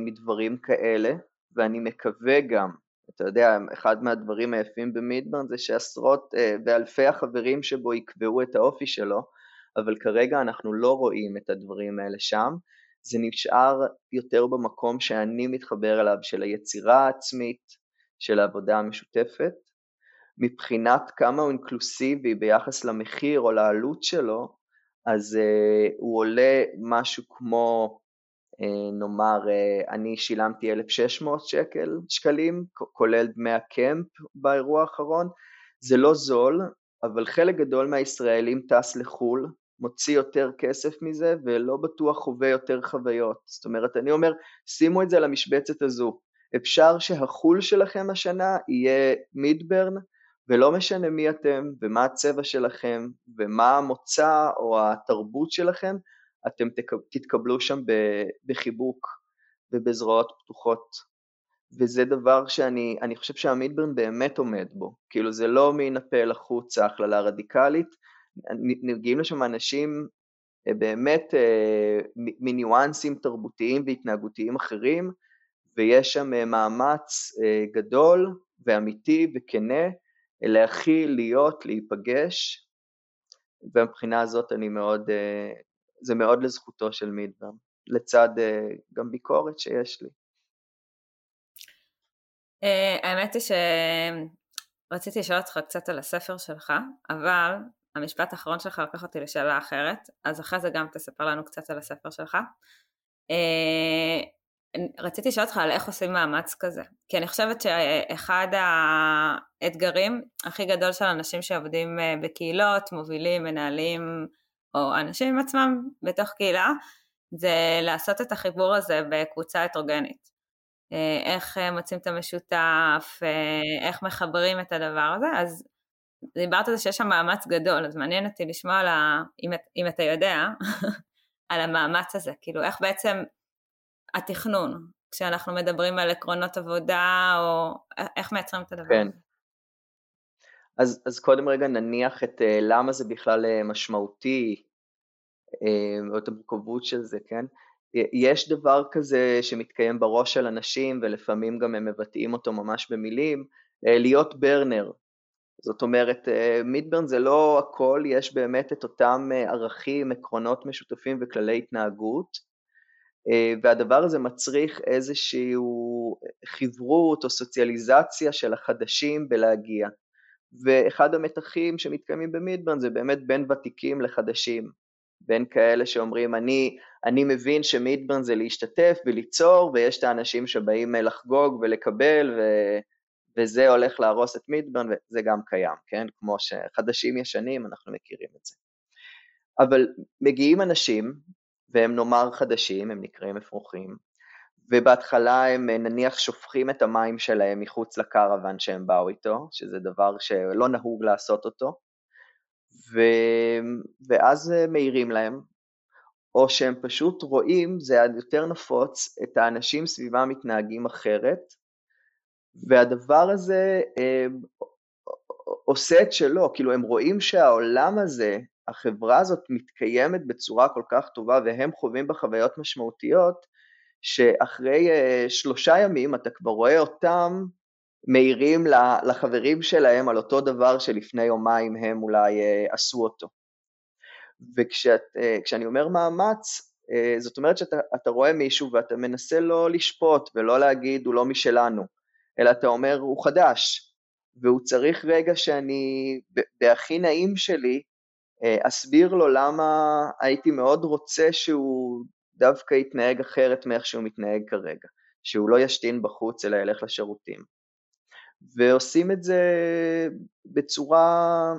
S3: מדברים כאלה, ואני מקווה גם, אתה יודע, אחד מהדברים היפים במידברן זה שעשרות ואלפי החברים שבו יקבעו את האופי שלו, אבל כרגע אנחנו לא רואים את הדברים האלה שם, זה נשאר יותר במקום שאני מתחבר אליו של היצירה העצמית, של העבודה המשותפת. מבחינת כמה הוא אינקלוסיבי ביחס למחיר או לעלות שלו, אז uh, הוא עולה משהו כמו, uh, נאמר, uh, אני שילמתי 1,600 שקל, שקלים, כולל דמי הקמפ באירוע האחרון. זה לא זול, אבל חלק גדול מהישראלים טס לחו"ל, מוציא יותר כסף מזה ולא בטוח חווה יותר חוויות. זאת אומרת, אני אומר, שימו את זה למשבצת הזו. אפשר שהחול שלכם השנה יהיה מידברן, ולא משנה מי אתם ומה הצבע שלכם ומה המוצא או התרבות שלכם, אתם תתקבלו שם בחיבוק ובזרועות פתוחות. וזה דבר שאני חושב שהמידברן באמת עומד בו. כאילו זה לא מן הפה לחוץ ההכללה רדיקלית, מגיעים לשם אנשים אה, באמת אה, מניואנסים תרבותיים והתנהגותיים אחרים, ויש שם אה, מאמץ גדול ואמיתי וכנה להכיל, להיות, להיפגש, ומבחינה הזאת אני מאוד, זה מאוד לזכותו של מידברן, לצד גם ביקורת שיש לי.
S1: האמת היא רציתי לשאול אותך קצת על הספר שלך, אבל המשפט האחרון שלך לקח אותי לשאלה אחרת, אז אחרי זה גם תספר לנו קצת על הספר שלך. אה, רציתי לשאול אותך על איך עושים מאמץ כזה, כי אני חושבת שאחד האתגרים הכי גדול של אנשים שעובדים אה, בקהילות, מובילים, מנהלים, או אנשים עצמם בתוך קהילה, זה לעשות את החיבור הזה בקבוצה הטרוגנית. אה, איך מוצאים את המשותף, איך מחברים את הדבר הזה, אז דיברת על זה שיש שם מאמץ גדול, אז מעניין אותי לשמוע על ה... אם, אם אתה יודע, על המאמץ הזה, כאילו איך בעצם התכנון, כשאנחנו מדברים על עקרונות עבודה, או איך מייצרים את הדבר
S3: כן. הזה. אז, אז קודם רגע נניח את uh, למה זה בכלל uh, משמעותי, uh, או את המורכבות של זה, כן? יש דבר כזה שמתקיים בראש של אנשים, ולפעמים גם הם מבטאים אותו ממש במילים, להיות ברנר, זאת אומרת, מידברן זה לא הכל, יש באמת את אותם ערכים, עקרונות משותפים וכללי התנהגות, והדבר הזה מצריך איזשהו חברות או סוציאליזציה של החדשים בלהגיע. ואחד המתחים שמתקיימים במידברן זה באמת בין ותיקים לחדשים, בין כאלה שאומרים אני, אני מבין שמידברן זה להשתתף וליצור ויש את האנשים שבאים לחגוג ולקבל ו... וזה הולך להרוס את מידברן, וזה גם קיים, כן? כמו שחדשים ישנים, אנחנו מכירים את זה. אבל מגיעים אנשים, והם נאמר חדשים, הם נקראים אפרוחים, ובהתחלה הם נניח שופכים את המים שלהם מחוץ לקרוון שהם באו איתו, שזה דבר שלא נהוג לעשות אותו, ו... ואז מעירים להם, או שהם פשוט רואים, זה יותר נפוץ, את האנשים סביבם מתנהגים אחרת, והדבר הזה אה, עושה את שלו, כאילו הם רואים שהעולם הזה, החברה הזאת מתקיימת בצורה כל כך טובה והם חווים בה חוויות משמעותיות, שאחרי אה, שלושה ימים אתה כבר רואה אותם מעירים לחברים שלהם על אותו דבר שלפני יומיים הם אולי אה, עשו אותו. וכשאני אומר מאמץ, זאת אומרת שאתה רואה מישהו ואתה מנסה לא לשפוט ולא להגיד הוא לא משלנו, אלא אתה אומר, הוא חדש, והוא צריך רגע שאני, בהכי נעים שלי, אה, אסביר לו למה הייתי מאוד רוצה שהוא דווקא יתנהג אחרת מאיך שהוא מתנהג כרגע, שהוא לא ישתין בחוץ אלא ילך לשירותים. ועושים את זה בצורה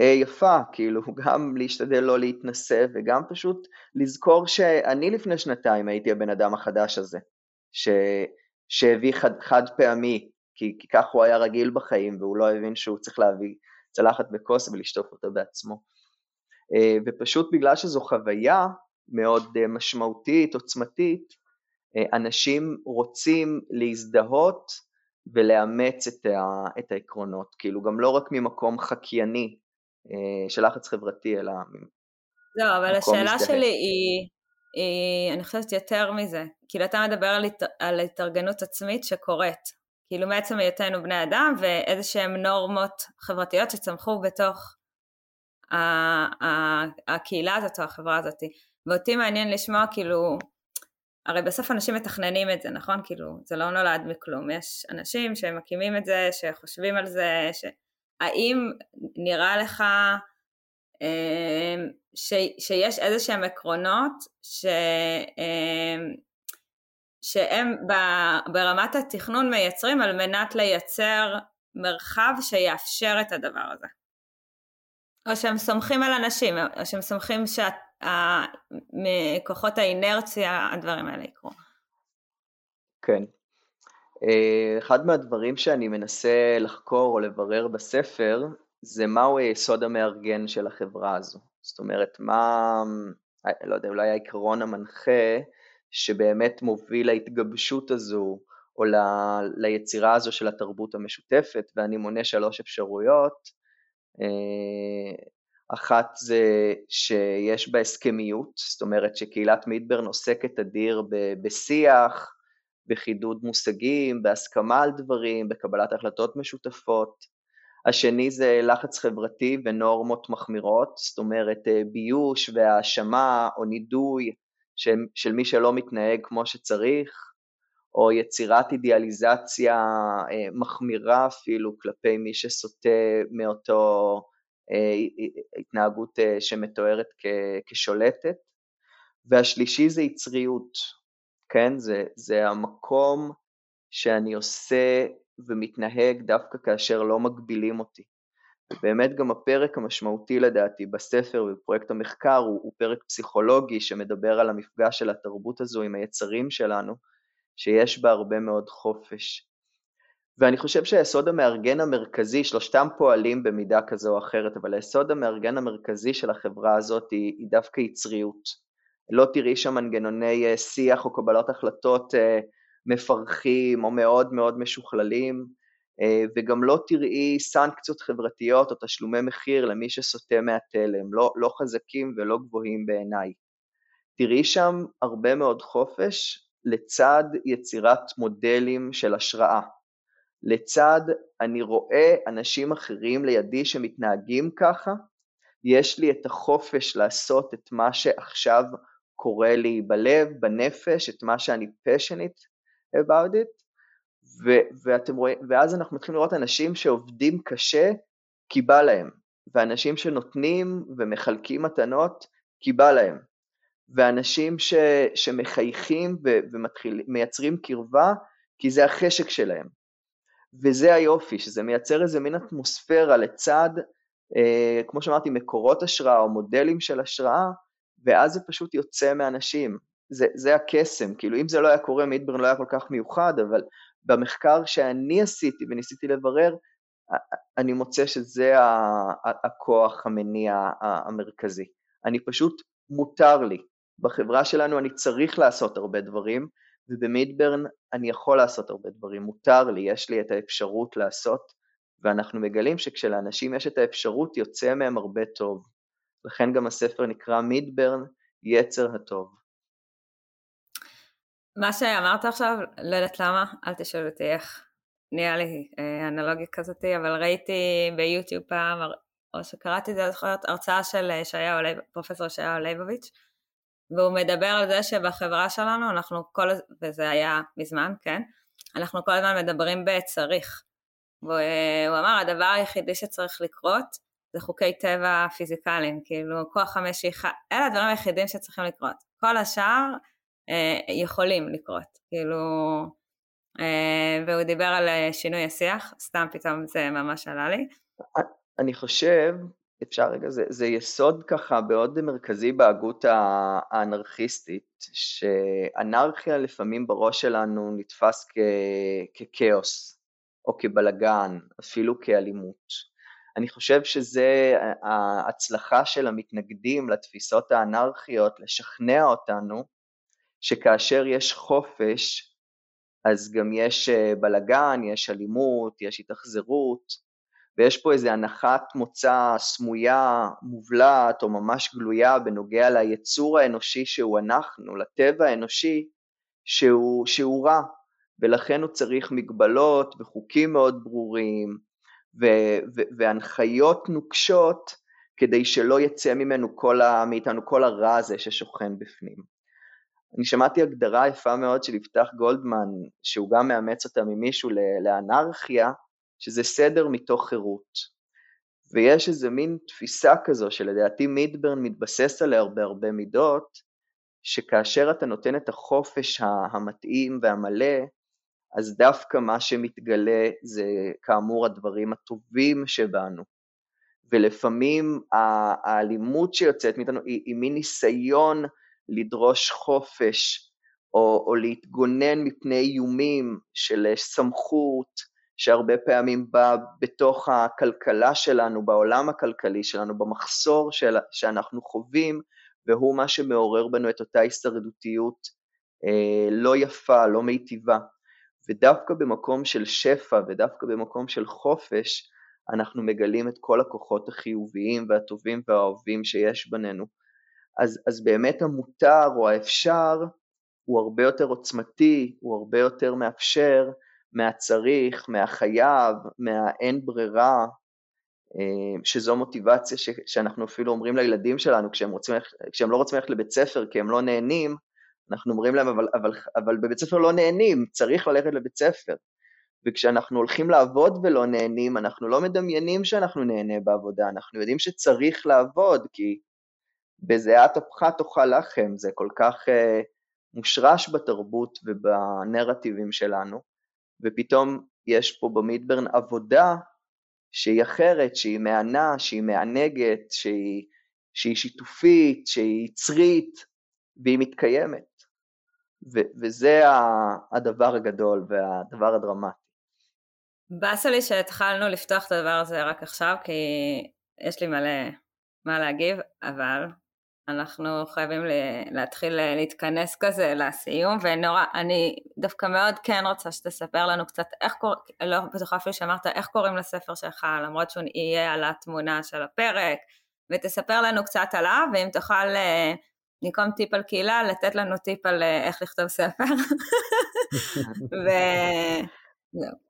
S3: אה, יפה, כאילו, גם להשתדל לא להתנשא וגם פשוט לזכור שאני לפני שנתיים הייתי הבן אדם החדש הזה, ש... שהביא חד, חד פעמי, כי, כי כך הוא היה רגיל בחיים והוא לא הבין שהוא צריך להביא צלחת וכוס ולשטוף אותה בעצמו. אה, ופשוט בגלל שזו חוויה מאוד אה, משמעותית, עוצמתית, אה, אנשים רוצים להזדהות ולאמץ את, ה, את העקרונות, כאילו גם לא רק ממקום חקייני של לחץ חברתי, אלא
S1: לא, אבל השאלה מזדהה. שלי היא, אני חושבת יותר מזה, כאילו אתה מדבר על, הת, על התארגנות עצמית שקורית, כאילו מעצם היותנו בני אדם ואיזה שהן נורמות חברתיות שצמחו בתוך ה- ה- הקהילה הזאת או החברה הזאת. ואותי מעניין לשמוע כאילו, הרי בסוף אנשים מתכננים את זה, נכון? כאילו, זה לא נולד מכלום, יש אנשים שמקימים את זה, שחושבים על זה, ש... האם נראה לך ש, שיש איזה שהם עקרונות ש, אמ, שהם ברמת התכנון מייצרים על מנת לייצר מרחב שיאפשר את הדבר הזה. או שהם סומכים על אנשים, או שהם סומכים שמכוחות האינרציה הדברים האלה יקרו.
S3: כן. אה, אחד מהדברים שאני מנסה לחקור או לברר בספר זה מהו היסוד המארגן של החברה הזו. זאת אומרת, מה, לא יודע, אולי העיקרון המנחה שבאמת מוביל להתגבשות הזו, או ל, ליצירה הזו של התרבות המשותפת, ואני מונה שלוש אפשרויות. אה, אחת זה שיש בה הסכמיות, זאת אומרת שקהילת מידברן עוסקת אדיר בשיח, בחידוד מושגים, בהסכמה על דברים, בקבלת החלטות משותפות. השני זה לחץ חברתי ונורמות מחמירות, זאת אומרת אה, ביוש והאשמה או נידוי של, של מי שלא מתנהג כמו שצריך, או יצירת אידיאליזציה אה, מחמירה אפילו כלפי מי שסוטה מאותו אה, התנהגות שמתוארת כשולטת. והשלישי זה יצריות, כן? זה, זה המקום שאני עושה ומתנהג דווקא כאשר לא מגבילים אותי. ובאמת גם הפרק המשמעותי לדעתי בספר ובפרויקט המחקר הוא, הוא פרק פסיכולוגי שמדבר על המפגש של התרבות הזו עם היצרים שלנו, שיש בה הרבה מאוד חופש. ואני חושב שהיסוד המארגן המרכזי, שלושתם פועלים במידה כזו או אחרת, אבל היסוד המארגן המרכזי של החברה הזאת היא, היא דווקא יצריות. לא תראי שם מנגנוני אה, שיח או קבלת החלטות אה, מפרכים או מאוד מאוד משוכללים, אה, וגם לא תראי סנקציות חברתיות או תשלומי מחיר למי שסוטה מהתלם, לא, לא חזקים ולא גבוהים בעיניי. תראי שם הרבה מאוד חופש לצד יצירת מודלים של השראה. לצד אני רואה אנשים אחרים לידי שמתנהגים ככה, יש לי את החופש לעשות את מה שעכשיו קורה לי בלב, בנפש, את מה שאני passionate about it, ו- ואתם רואים, ואז אנחנו מתחילים לראות אנשים שעובדים קשה כי בא להם, ואנשים שנותנים ומחלקים מתנות כי בא להם, ואנשים ש, שמחייכים ומייצרים קרבה כי זה החשק שלהם. וזה היופי, שזה מייצר איזה מין אטמוספירה לצד, אה, כמו שאמרתי, מקורות השראה או מודלים של השראה, ואז זה פשוט יוצא מאנשים. זה, זה הקסם, כאילו אם זה לא היה קורה, מידברן לא היה כל כך מיוחד, אבל במחקר שאני עשיתי וניסיתי לברר, אני מוצא שזה הכוח המניע המרכזי. אני פשוט, מותר לי. בחברה שלנו אני צריך לעשות הרבה דברים, ובמידברן אני יכול לעשות הרבה דברים, מותר לי, יש לי את האפשרות לעשות, ואנחנו מגלים שכשלאנשים יש את האפשרות, יוצא מהם הרבה טוב. לכן גם הספר נקרא מידברן, יצר הטוב.
S1: מה שאמרת עכשיו, לא יודעת למה, אל תשאל אותי איך, נהיה לי אה, אנלוגיה כזאתי, אבל ראיתי ביוטיוב פעם, או שקראתי את זה, זוכרת, הרצאה של ישעיהו, פרופסור ישעיהו ליבוביץ', והוא מדבר על זה שבחברה שלנו אנחנו כל, וזה היה מזמן, כן, אנחנו כל הזמן מדברים בצריך. והוא אמר, הדבר היחידי שצריך לקרות זה חוקי טבע פיזיקליים, כאילו כוח המשיכה, אלה הדברים היחידים שצריכים לקרות. כל השאר אה, יכולים לקרות, כאילו, אה, והוא דיבר על אה, שינוי השיח, סתם פתאום זה ממש עלה לי.
S3: אני חושב, אפשר רגע, זה, זה יסוד ככה מאוד מרכזי בהגות האנרכיסטית, שאנרכיה לפעמים בראש שלנו נתפס כ, ככאוס, או כבלגן, אפילו כאלימות. אני חושב שזה ההצלחה של המתנגדים לתפיסות האנרכיות, לשכנע אותנו שכאשר יש חופש, אז גם יש אה, בלגן, יש אלימות, יש התאכזרות, ויש פה איזו הנחת מוצא סמויה, מובלעת או ממש גלויה בנוגע ליצור האנושי שהוא אנחנו, לטבע האנושי שהוא, שהוא רע, ולכן הוא צריך מגבלות וחוקים מאוד ברורים, ו- ו- והנחיות נוקשות כדי שלא יצא ממנו כל מאיתנו כל הרע הזה ששוכן בפנים. אני שמעתי הגדרה יפה מאוד של יפתח גולדמן, שהוא גם מאמץ אותה ממישהו לאנרכיה, שזה סדר מתוך חירות. ויש איזה מין תפיסה כזו שלדעתי מידברן מתבסס עליה הרבה הרבה מידות, שכאשר אתה נותן את החופש המתאים והמלא, אז דווקא מה שמתגלה זה כאמור הדברים הטובים שבנו. ולפעמים האלימות שיוצאת מאיתנו היא, היא מין ניסיון לדרוש חופש, או, או להתגונן מפני איומים של סמכות, שהרבה פעמים בא בתוך הכלכלה שלנו, בעולם הכלכלי שלנו, במחסור של, שאנחנו חווים, והוא מה שמעורר בנו את אותה הישרדותיות אה, לא יפה, לא מיטיבה. ודווקא במקום של שפע ודווקא במקום של חופש, אנחנו מגלים את כל הכוחות החיוביים והטובים והאהובים שיש בינינו. אז, אז באמת המותר או האפשר הוא הרבה יותר עוצמתי, הוא הרבה יותר מאפשר מהצריך, מהחייב, מהאין ברירה, אה, שזו מוטיבציה ש, שאנחנו אפילו אומרים לילדים שלנו כשהם, רוצים, כשהם לא רוצים ללכת לבית ספר כי הם לא נהנים, אנחנו אומרים להם, אבל, אבל, אבל בבית ספר לא נהנים, צריך ללכת לבית ספר. וכשאנחנו הולכים לעבוד ולא נהנים, אנחנו לא מדמיינים שאנחנו נהנה בעבודה, אנחנו יודעים שצריך לעבוד, כי בזיעת אפך תאכל לחם, זה כל כך uh, מושרש בתרבות ובנרטיבים שלנו, ופתאום יש פה במדברן עבודה שהיא אחרת, שהיא מהנה, שהיא מענגת, שהיא, שהיא שיתופית, שהיא יצרית, והיא מתקיימת. ו- וזה הדבר הגדול והדבר הדרמטי.
S1: באסה לי שהתחלנו לפתוח את הדבר הזה רק עכשיו, כי יש לי מלא מה להגיב, אבל אנחנו חייבים להתחיל להתכנס כזה לסיום, ונורא, אני דווקא מאוד כן רוצה שתספר לנו קצת איך קוראים, לא בטוחה אפילו שאמרת איך קוראים לספר שלך, למרות שהוא יהיה על התמונה של הפרק, ותספר לנו קצת עליו, ואם תוכל במקום טיפ על קהילה, לתת לנו טיפ על איך לכתוב ספר. וזהו.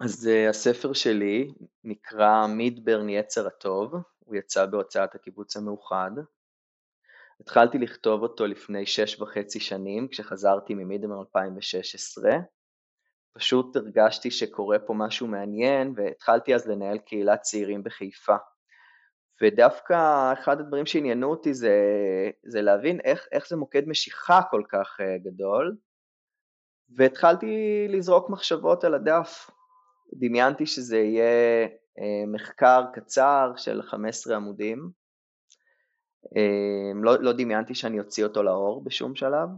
S3: אז uh, הספר שלי נקרא מידברן יצר הטוב, הוא יצא בהוצאת הקיבוץ המאוחד. התחלתי לכתוב אותו לפני שש וחצי שנים, כשחזרתי ממידברן 2016. פשוט הרגשתי שקורה פה משהו מעניין, והתחלתי אז לנהל קהילת צעירים בחיפה. ודווקא אחד הדברים שעניינו אותי זה, זה להבין איך, איך זה מוקד משיכה כל כך uh, גדול, והתחלתי לזרוק מחשבות על הדף. דמיינתי שזה יהיה אה, מחקר קצר של 15 עמודים. אה, לא, לא דמיינתי שאני אוציא אותו לאור בשום שלב,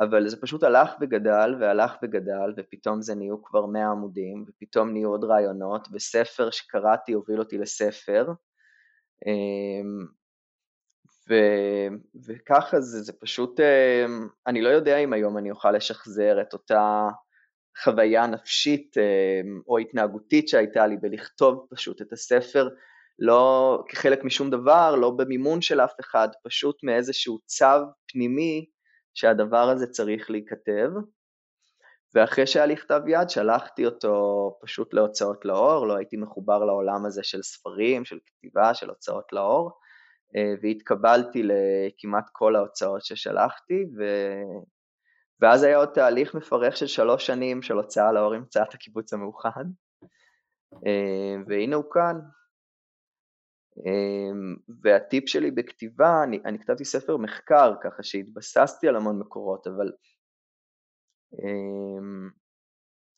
S3: אבל זה פשוט הלך וגדל והלך וגדל, ופתאום זה נהיו כבר 100 עמודים, ופתאום נהיו עוד רעיונות, וספר שקראתי הוביל אותי לספר. אה, ו, וככה זה, זה פשוט, אני לא יודע אם היום אני אוכל לשחזר את אותה חוויה נפשית אה, או התנהגותית שהייתה לי בלכתוב פשוט את הספר, לא כחלק משום דבר, לא במימון של אף אחד, פשוט מאיזשהו צו פנימי שהדבר הזה צריך להיכתב. ואחרי שהיה לי כתב יד, שלחתי אותו פשוט להוצאות לאור, לא הייתי מחובר לעולם הזה של ספרים, של כתיבה, של הוצאות לאור, אה, והתקבלתי לכמעט כל ההוצאות ששלחתי. ואז היה עוד תהליך מפרך של שלוש שנים של הוצאה לאור עם הוצאת הקיבוץ המאוחד, אה, והנה הוא כאן. אה, והטיפ שלי בכתיבה, אני, אני כתבתי ספר מחקר ככה שהתבססתי על המון מקורות, אבל אה,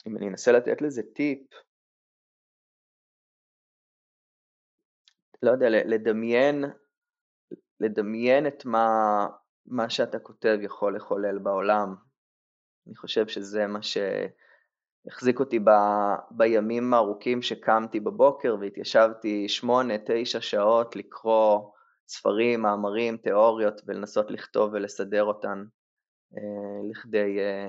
S3: אם אני אנסה לתת לזה טיפ, לא יודע, לדמיין, לדמיין את מה, מה שאתה כותב יכול לחולל בעולם, אני חושב שזה מה שהחזיק אותי ב, בימים הארוכים שקמתי בבוקר והתיישבתי שמונה, תשע שעות לקרוא ספרים, מאמרים, תיאוריות ולנסות לכתוב ולסדר אותן אה, לכדי אה,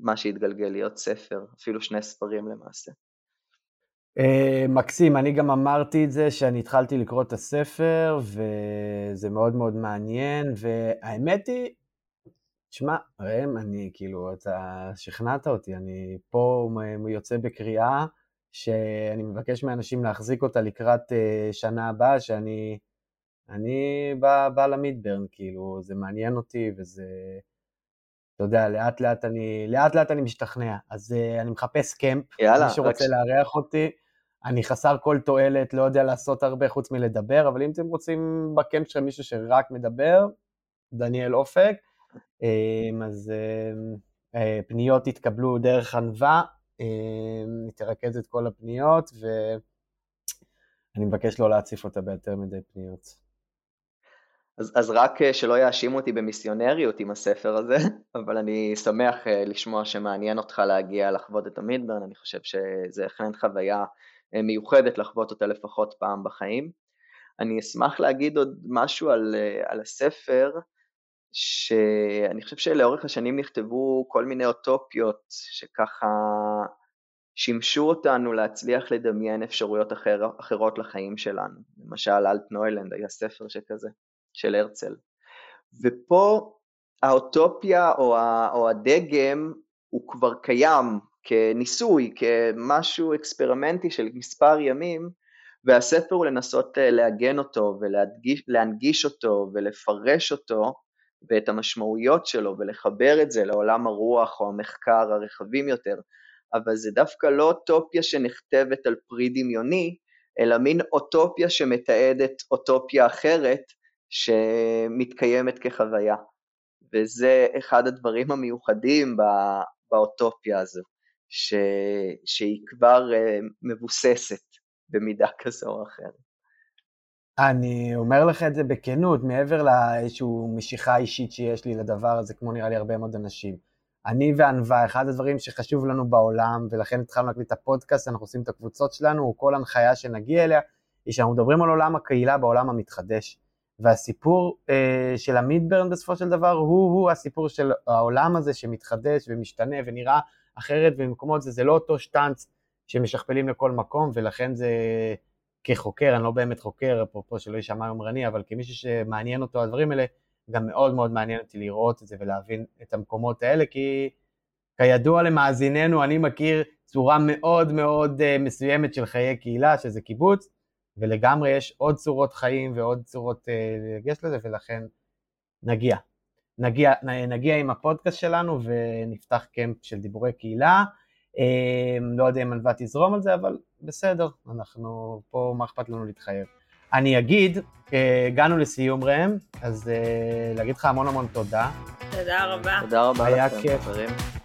S3: מה שהתגלגל להיות ספר, אפילו שני ספרים למעשה.
S2: Uh, מקסים, אני גם אמרתי את זה שאני התחלתי לקרוא את הספר וזה מאוד מאוד מעניין והאמת היא תשמע, ראם, אני כאילו, אתה שכנעת אותי, אני פה יוצא בקריאה שאני מבקש מאנשים להחזיק אותה לקראת uh, שנה הבאה, שאני אני בא, בא למידברן, כאילו, זה מעניין אותי וזה, אתה יודע, לאט לאט אני, לאט לאט אני משתכנע. אז uh, אני מחפש קמפ,
S3: יאללה,
S2: מי שרוצה ש... לארח אותי, אני חסר כל תועלת, לא יודע לעשות הרבה חוץ מלדבר, אבל אם אתם רוצים בקמפ שלכם מישהו שרק מדבר, דניאל אופק, אמ, אז אמ, אה, פניות יתקבלו דרך ענווה, אמ, היא תרכז את כל הפניות ואני מבקש לא להציף אותה ביותר מדי פניות.
S3: אז, אז רק אה, שלא יאשימו אותי במיסיונריות עם הספר הזה, אבל אני שמח אה, לשמוע שמעניין אותך להגיע לחוות את המידברן, אני חושב שזה אכן חוויה מיוחדת לחוות אותה לפחות פעם בחיים. אני אשמח להגיד עוד משהו על, על הספר, שאני חושב שלאורך השנים נכתבו כל מיני אוטופיות שככה שימשו אותנו להצליח לדמיין אפשרויות אחר, אחרות לחיים שלנו. למשל אלטנוילנד היה ספר שכזה, של הרצל. ופה האוטופיה או הדגם הוא כבר קיים כניסוי, כמשהו אקספרימנטי של מספר ימים, והספר הוא לנסות אה, לעגן אותו ולהנגיש אותו ולפרש אותו ואת המשמעויות שלו ולחבר את זה לעולם הרוח או המחקר הרחבים יותר, אבל זה דווקא לא אוטופיה שנכתבת על פרי דמיוני, אלא מין אוטופיה שמתעדת אוטופיה אחרת שמתקיימת כחוויה. וזה אחד הדברים המיוחדים באוטופיה הזו, ש... שהיא כבר אה, מבוססת במידה כזו או אחרת.
S2: אני אומר לך את זה בכנות, מעבר לאיזושהי משיכה אישית שיש לי לדבר הזה, כמו נראה לי הרבה מאוד אנשים. אני וענווה, אחד הדברים שחשוב לנו בעולם, ולכן התחלנו להקליט את הפודקאסט, אנחנו עושים את הקבוצות שלנו, כל הנחיה שנגיע אליה, היא שאנחנו מדברים על עולם הקהילה בעולם המתחדש. והסיפור אה, של המידברן בסופו של דבר הוא-הוא הסיפור של העולם הזה שמתחדש ומשתנה ונראה אחרת במקומות זה, זה לא אותו שטאנץ שמשכפלים לכל מקום ולכן זה כחוקר, אני לא באמת חוקר, אפרופו שלא יישמע יומרני, אבל כמישהו שמעניין אותו הדברים האלה, גם מאוד מאוד מעניין אותי לראות את זה ולהבין את המקומות האלה, כי כידוע למאזיננו, אני מכיר צורה מאוד מאוד אה, מסוימת של חיי קהילה, שזה קיבוץ, ולגמרי יש עוד צורות חיים ועוד צורות לגשת אה, לזה, ולכן נגיע. נגיע, נגיע עם הפודקאסט שלנו ונפתח קמפ של דיבורי קהילה. אה, לא יודע אם ענווה תזרום על זה, אבל בסדר, אנחנו פה, מה אכפת לנו להתחייב. אני אגיד, אה, הגענו לסיום ראם, אז להגיד לך המון המון תודה.
S1: תודה רבה.
S3: תודה רבה
S2: לכם,
S3: חברים.